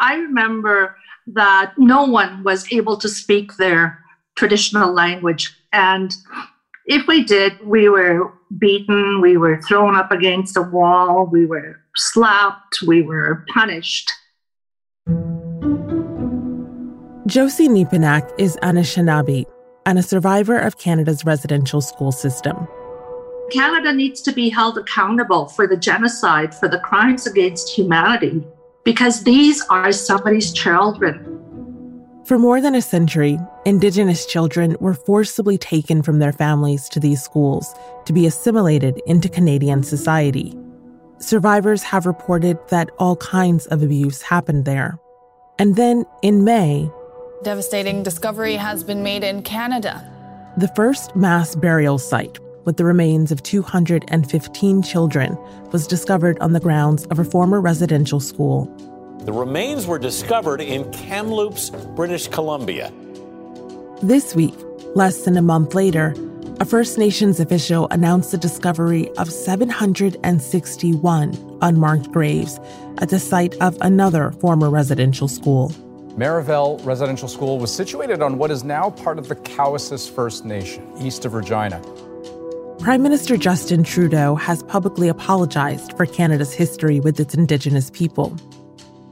I remember that no one was able to speak their traditional language. And if we did, we were beaten, we were thrown up against a wall, we were slapped, we were punished. Josie Nepinak is Anishinaabe and a survivor of Canada's residential school system. Canada needs to be held accountable for the genocide, for the crimes against humanity, because these are somebody's children. For more than a century, Indigenous children were forcibly taken from their families to these schools to be assimilated into Canadian society. Survivors have reported that all kinds of abuse happened there. And then in May, devastating discovery has been made in Canada. The first mass burial site with the remains of 215 children was discovered on the grounds of a former residential school. The remains were discovered in Kamloops, British Columbia. This week, less than a month later, a First Nations official announced the discovery of 761 unmarked graves at the site of another former residential school. Marieval Residential School was situated on what is now part of the Cowessess First Nation, east of Regina. Prime Minister Justin Trudeau has publicly apologized for Canada's history with its Indigenous people.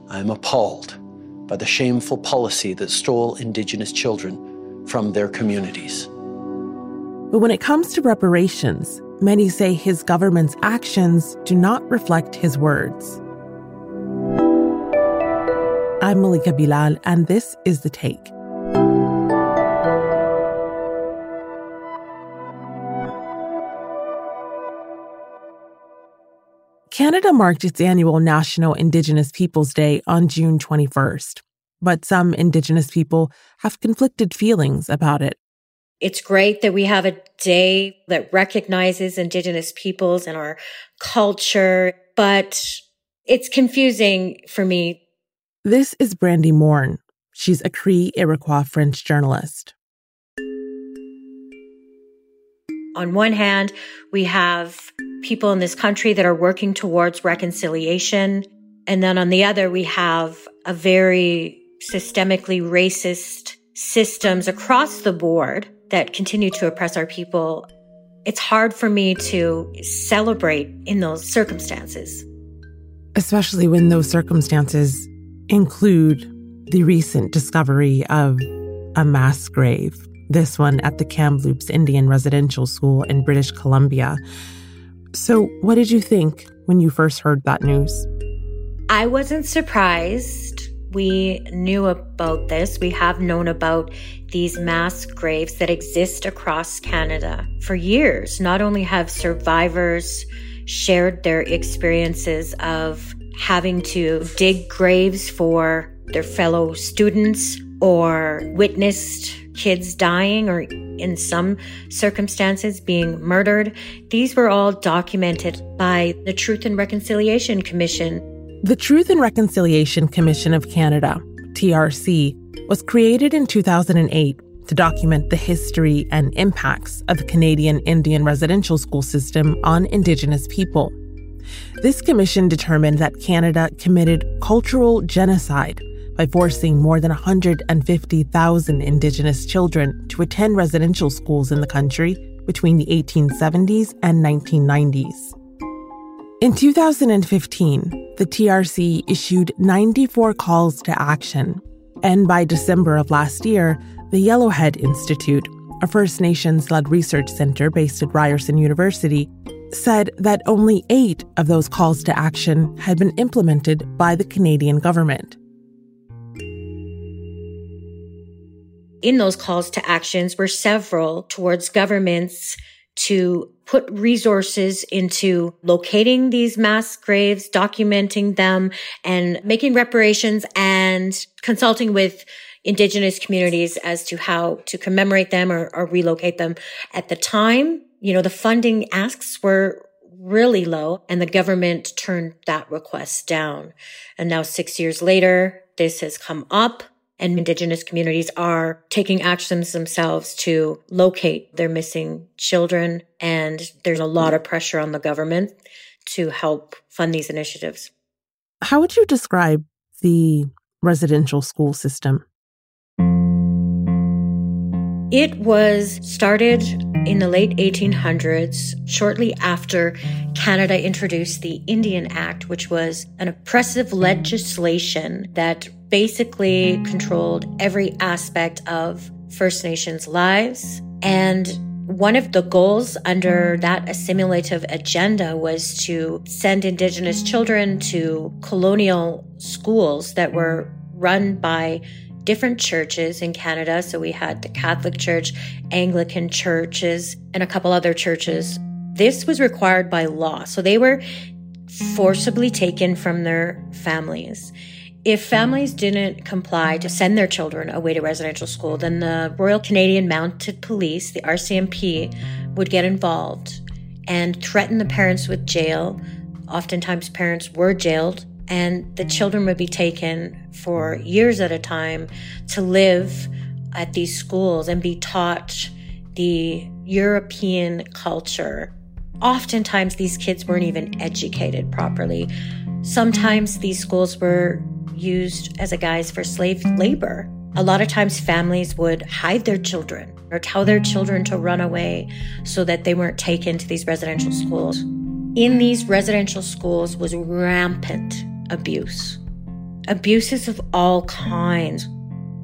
I am appalled by the shameful policy that stole Indigenous children from their communities. But when it comes to reparations, many say his government's actions do not reflect his words. I'm Malika Bilal, and this is The Take. Canada marked its annual National Indigenous Peoples Day on June 21st, but some Indigenous people have conflicted feelings about it. It's great that we have a day that recognizes Indigenous peoples and our culture, but it's confusing for me this is Brandi Morin. She's a Cree Iroquois French journalist. On one hand, we have people in this country that are working towards reconciliation. And then on the other, we have a very systemically racist systems across the board that continue to oppress our people. It's hard for me to celebrate in those circumstances. Especially when those circumstances include the recent discovery of a mass grave, this one at the Kamloops Indian Residential School in British Columbia. So, what did you think when you first heard that news? I wasn't surprised. We knew about this. We have known about these mass graves that exist across Canada for years. Not only have survivors shared their experiences of having to dig graves for their fellow students or witnessed kids dying or in some circumstances being murdered. These were all documented by the Truth and Reconciliation Commission. The Truth and Reconciliation Commission of Canada, TRC, was created in 2008 to document the history and impacts of the Canadian Indian residential school system on Indigenous people. This commission determined that Canada committed cultural genocide by forcing more than 150,000 Indigenous children to attend residential schools in the country between the 1870s and 1990s. In 2015, the TRC issued 94 calls to action, and by December of last year, the Yellowhead Institute, a First Nations led research center based at Ryerson University, said that only eight of those calls to action had been implemented by the Canadian government. In those calls to actions were several towards governments to put resources into locating these mass graves, documenting them, and making reparations and consulting with indigenous communities as to how to commemorate them or, or relocate them. At the time, you know, the funding asks were really low and the government turned that request down. And now six years later, this has come up and indigenous communities are taking actions themselves to locate their missing children. And there's a lot of pressure on the government to help fund these initiatives. How would you describe the residential school system. It was started in the late 1800s, shortly after Canada introduced the Indian Act, which was an oppressive legislation that basically controlled every aspect of First Nations lives. And one of the goals under that assimilative agenda was to send Indigenous children to colonial schools that were run by different churches in Canada. So we had the Catholic Church, Anglican churches, and a couple other churches. This was required by law. So they were forcibly taken from their families. If families didn't comply to send their children away to residential school, then the Royal Canadian Mounted Police, the RCMP, would get involved and threaten the parents with jail. Oftentimes, parents were jailed and the children would be taken for years at a time to live at these schools and be taught the European culture. Oftentimes, these kids weren't even educated properly. Sometimes these schools were used as a guise for slave labor. A lot of times, families would hide their children or tell their children to run away so that they weren't taken to these residential schools. In these residential schools was rampant abuse, abuses of all kinds.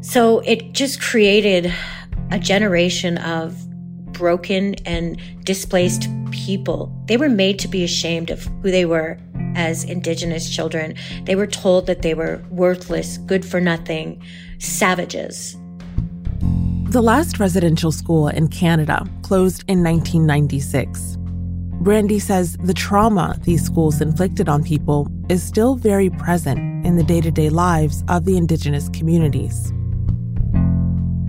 So it just created a generation of broken and displaced people. They were made to be ashamed of who they were as Indigenous children. They were told that they were worthless, good for nothing, savages. The last residential school in Canada closed in 1996. Brandi says the trauma these schools inflicted on people is still very present in the day to day lives of the Indigenous communities.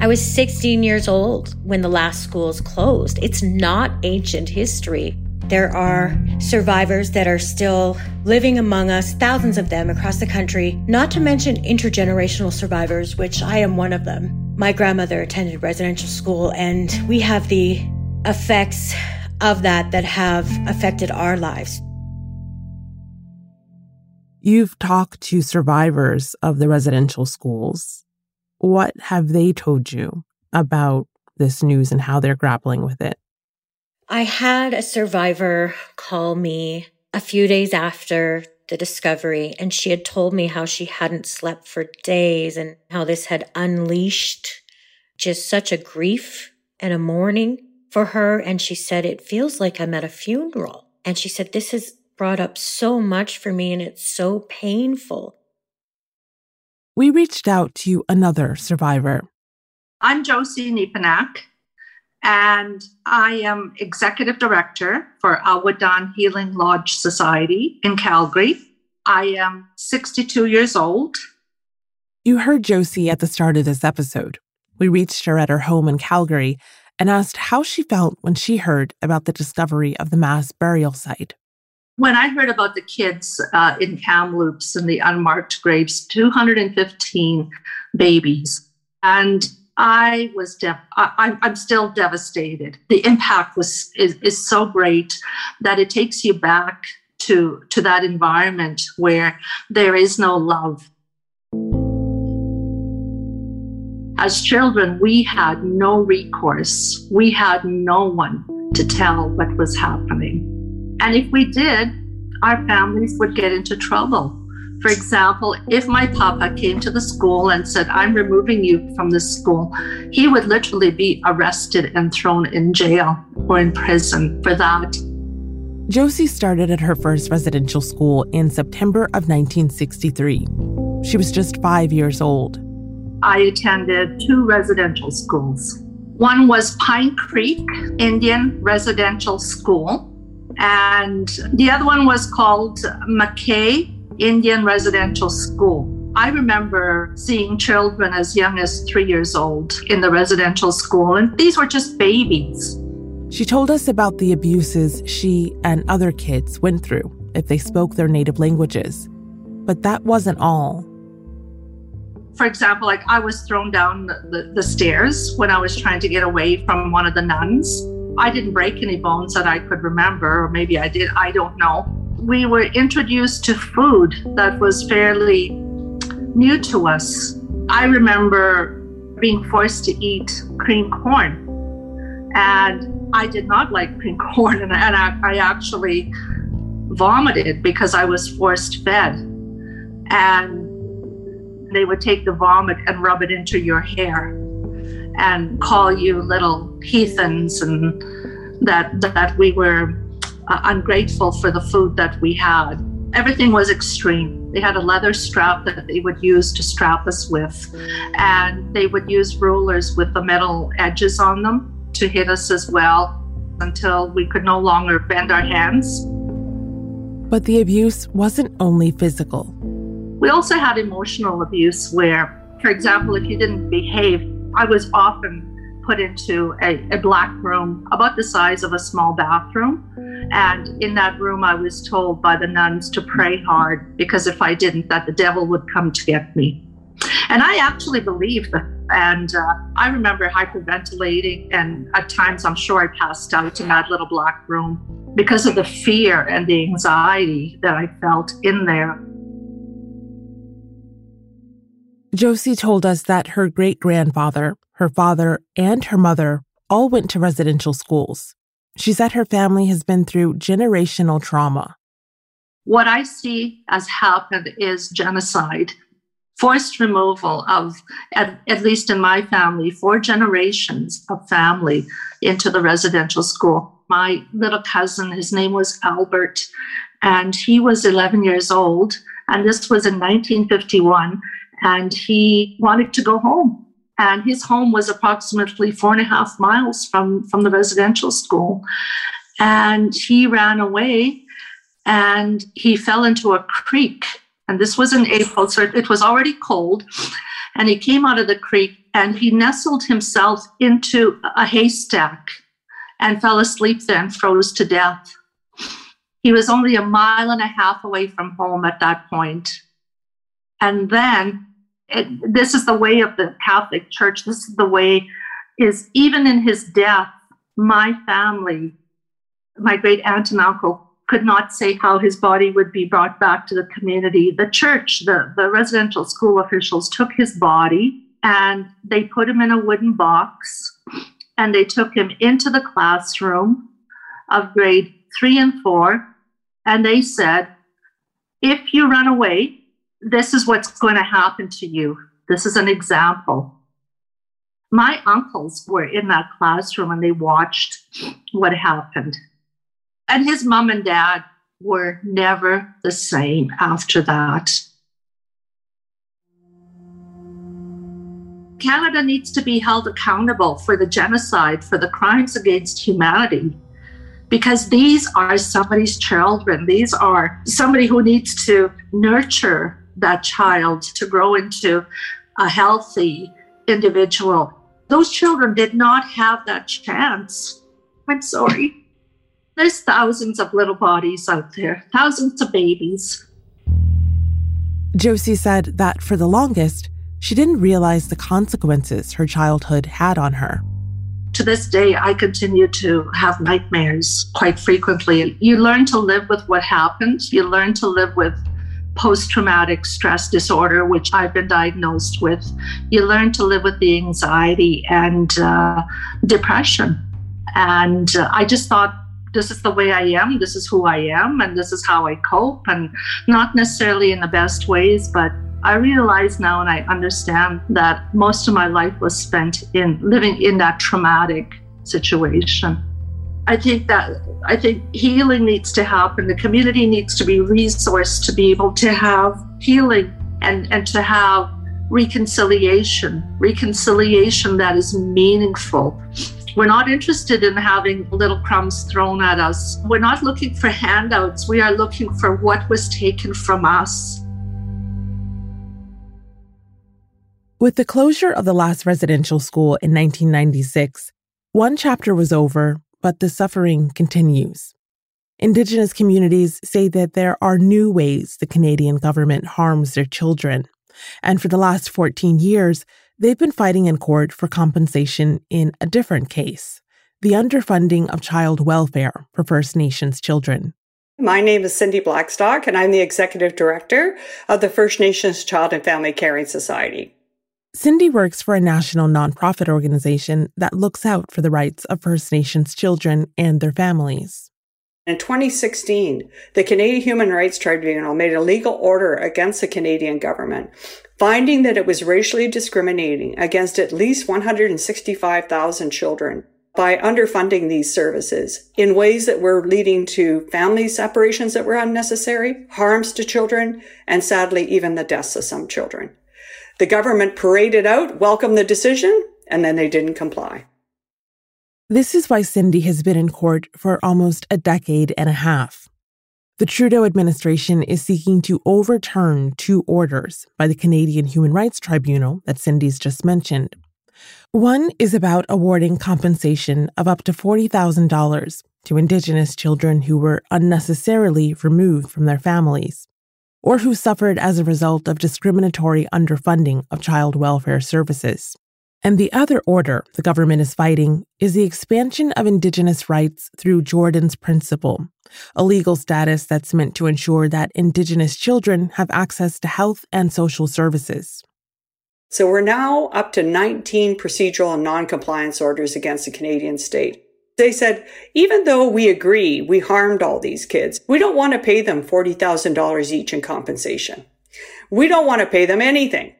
I was 16 years old when the last schools closed. It's not ancient history. There are survivors that are still living among us, thousands of them across the country, not to mention intergenerational survivors, which I am one of them. My grandmother attended residential school, and we have the effects of that that have affected our lives. You've talked to survivors of the residential schools. What have they told you about this news and how they're grappling with it? I had a survivor call me a few days after the discovery, and she had told me how she hadn't slept for days and how this had unleashed just such a grief and a mourning for her. And she said, It feels like I'm at a funeral. And she said, This has brought up so much for me and it's so painful. We reached out to another survivor. I'm Josie Nepinak, and I am executive director for Awo Taan Healing Lodge Society in Calgary. I am 62 years old. You heard Josie at the start of this episode. We reached her at her home in Calgary and asked how she felt when she heard about the discovery of the mass burial site. When I heard about the kids uh, in Kamloops and the unmarked graves, 215 babies, and I was dev- I, am still devastated. The impact was is, is so great that it takes you back to to that environment where there is no love, As children, we had no recourse. We had no one to tell what was happening. And if we did, our families would get into trouble. For example, if my papa came to the school and said, I'm removing you from the school, he would literally be arrested and thrown in jail or in prison for that. Josie started at her first residential school in September of 1963. She was just five years old. I attended two residential schools. One was Pine Creek Indian Residential School, and the other one was called MacKay Indian Residential School. I remember seeing children as young as three years old in the residential school, and these were just babies. She told us about the abuses she and other kids went through if they spoke their native languages. But that wasn't all for example, like I was thrown down the, the, stairs when I was trying to get away from one of the nuns. I didn't break any bones that I could remember, or maybe I did, I don't know. We were introduced to food that was fairly new to us. I remember being forced to eat cream corn, and I did not like cream corn, and, and I, I actually vomited because I was forced fed. And they would take the vomit and rub it into your hair and call you little heathens and that that we were uh, ungrateful for the food that we had. Everything was extreme. They had a leather strap that they would use to strap us with, and they would use rulers with the metal edges on them to hit us as well until we could no longer bend our hands. But the abuse wasn't only physical. We also had emotional abuse where, for example, if you didn't behave, I was often put into a, a, black room about the size of a small bathroom. And in that room, I was told by the nuns to pray hard because if I didn't, that the devil would come to get me. And I actually believed that. And uh, I remember hyperventilating, and at times I'm sure I passed out in that little black room because of the fear and the anxiety that I felt in there. Josie told us that her great grandfather, her father, and her mother all went to residential schools. She said her family has been through generational trauma. What I see as happened is genocide, forced removal of, at, at least in my family, four generations of family into the residential school. My little cousin, his name was Albert, and he was 11 years old. And this was in 1951 and he wanted to go home. And his home was approximately four and a half miles from, from the residential school. And he ran away and he fell into a creek. And this was in April, so it was already cold. And he came out of the creek and he nestled himself into a haystack and fell asleep there and froze to death. He was only a mile and a half away from home at that point. And then it, this is the way of the Catholic Church. This is the way, is even in his death, my family, my great aunt and uncle, could not say how his body would be brought back to the community. The church, the, the residential school officials took his body and they put him in a wooden box and they took him into the classroom of grade three and four. And they said, if you run away, this is what's going to happen to you. This is an example. My uncles were in that classroom and they watched what happened. And his mom and dad were never the same after that. Canada needs to be held accountable for the genocide, for the crimes against humanity, because these are somebody's children. These are somebody who needs to nurture that child to grow into a healthy individual. Those children did not have that chance. I'm sorry. There's thousands of little bodies out there, thousands of babies. Josie said that for the longest, she didn't realize the consequences her childhood had on her. To this day, I continue to have nightmares quite frequently. You learn to live with what happened, you learn to live with post traumatic stress disorder, which I've been diagnosed with, you learn to live with the anxiety and uh, depression. And uh, I just thought, this is the way I am, this is who I am, and this is how I cope, and not necessarily in the best ways, but I realize now and I understand that most of my life was spent in living in that traumatic situation. I think that I think healing needs to happen. The community needs to be resourced to be able to have healing and, and to have reconciliation, reconciliation that is meaningful. We're not interested in having little crumbs thrown at us. We're not looking for handouts. We are looking for what was taken from us. With the closure of the last residential school in 1996, one chapter was over, but the suffering continues. Indigenous communities say that there are new ways the Canadian government harms their children. And for the last 14 years, they've been fighting in court for compensation in a different case the underfunding of child welfare for First Nations children. My name is Cindy Blackstock, and I'm the Executive Director of the First Nations Child and Family Caring Society. Cindy works for a national nonprofit organization that looks out for the rights of First Nations children and their families. In 2016, the Canadian Human Rights Tribunal made a legal order against the Canadian government, finding that it was racially discriminating against at least 165,000 children by underfunding these services in ways that were leading to family separations that were unnecessary, harms to children, and sadly, even the deaths of some children. The government paraded out, welcomed the decision, and then they didn't comply. This is why Cindy has been in court for almost a decade and a half. The Trudeau administration is seeking to overturn two orders by the Canadian Human Rights Tribunal that Cindy's just mentioned. One is about awarding compensation of up to $40,000 to Indigenous children who were unnecessarily removed from their families or who suffered as a result of discriminatory underfunding of child welfare services. And the other order the government is fighting is the expansion of Indigenous rights through Jordan's Principle, a legal status that's meant to ensure that Indigenous children have access to health and social services. So we're now up to 19 procedural and non-compliance orders against the Canadian state. They said, even though we agree we harmed all these kids, we don't want to pay them $40,000 each in compensation. We don't want to pay them anything.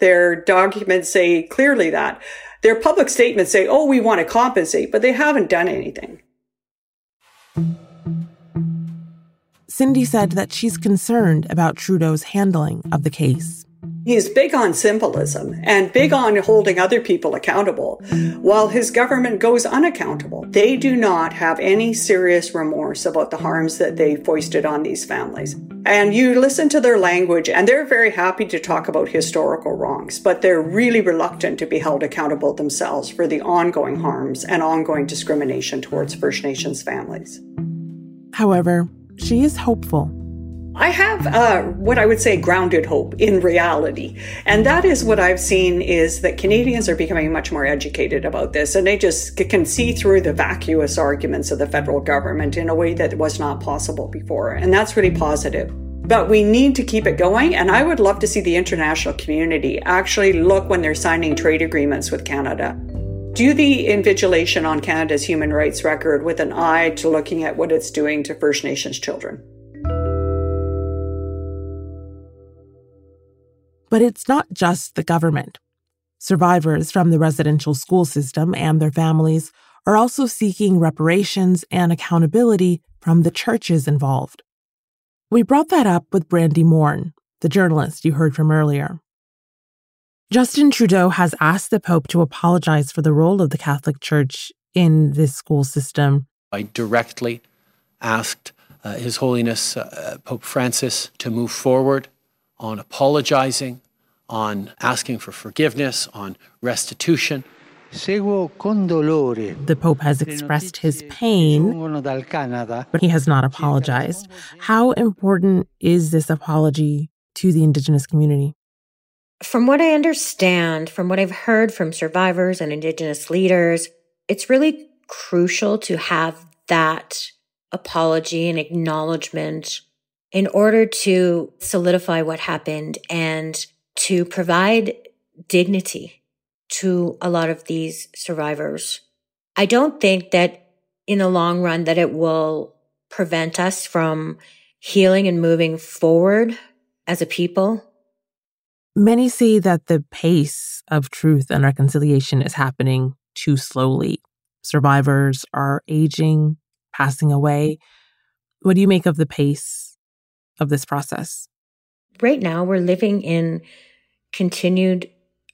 Their documents say clearly that. Their public statements say, oh, we want to compensate, but they haven't done anything. Cindy said that she's concerned about Trudeau's handling of the case. He's big on symbolism and big mm-hmm. on holding other people accountable, while his government goes unaccountable. They do not have any serious remorse about the harms that they foisted on these families. And you listen to their language, and they're very happy to talk about historical wrongs, but they're really reluctant to be held accountable themselves for the ongoing harms and ongoing discrimination towards First Nations families. However, she is hopeful I have uh, what I would say grounded hope in reality. And that is what I've seen is that Canadians are becoming much more educated about this and they just can see through the vacuous arguments of the federal government in a way that was not possible before. And that's really positive. But we need to keep it going. And I would love to see the international community actually look when they're signing trade agreements with Canada. Do the invigilation on Canada's human rights record with an eye to looking at what it's doing to First Nations children. But it's not just the government. Survivors from the residential school system and their families are also seeking reparations and accountability from the churches involved. We brought that up with Brandi Morin, the journalist you heard from earlier. Justin Trudeau has asked the Pope to apologize for the role of the Catholic Church in this school system. I directly asked uh, His Holiness uh, Pope Francis to move forward on apologizing, on asking for forgiveness, on restitution. The Pope has expressed his pain, but he has not apologized. How important is this apology to the Indigenous community? From what I understand, from what I've heard from survivors and Indigenous leaders, it's really crucial to have that apology and acknowledgement in order to solidify what happened and to provide dignity to a lot of these survivors. I don't think that in the long run that it will prevent us from healing and moving forward as a people. Many say that the pace of truth and reconciliation is happening too slowly. Survivors are aging, passing away. What do you make of the pace of this process? Right now, we're living in continued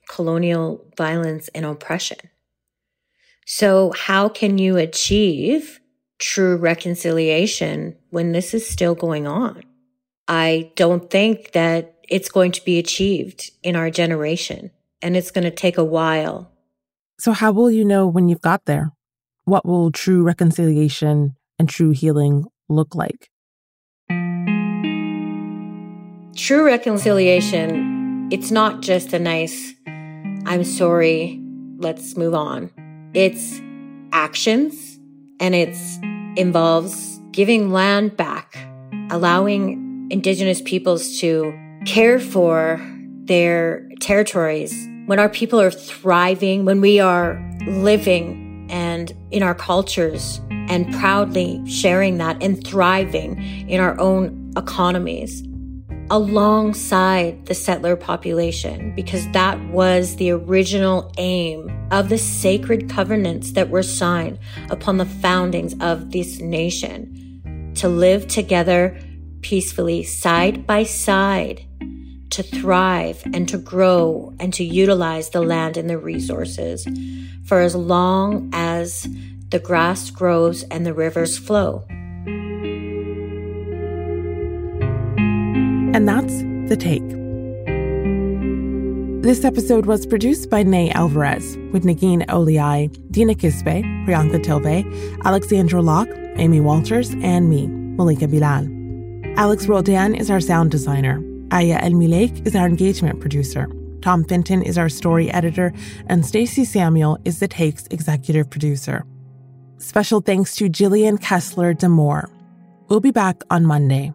colonial violence and oppression. So, how can you achieve true reconciliation when this is still going on? I don't think that it's going to be achieved in our generation, and it's going to take a while. So, how will you know when you've got there? What will true reconciliation and true healing look like? True reconciliation, it's not just a nice, I'm sorry, let's move on. It's actions and it involves giving land back, allowing Indigenous peoples to care for their territories, when our people are thriving, when we are living and in our cultures and proudly sharing that and thriving in our own economies alongside the settler population because that was the original aim of the sacred covenants that were signed upon the foundings of this nation to live together peacefully side by side to thrive and to grow and to utilize the land and the resources for as long as the grass grows and the rivers flow. And that's The Take. This episode was produced by Ney Alvarez with Negin Owliaei, Dina Kesbeh, Priyanka Tilve, Alexandra Locke, Amy Walters, and me, Malika Bilal. Alex Roldan is our sound designer. Aya Elmileik is our engagement producer. Tom Fenton is our story editor, and Stacey Samuel is the Take's executive producer. Special thanks to Jillian Kestler-D'Amours. We'll be back on Monday.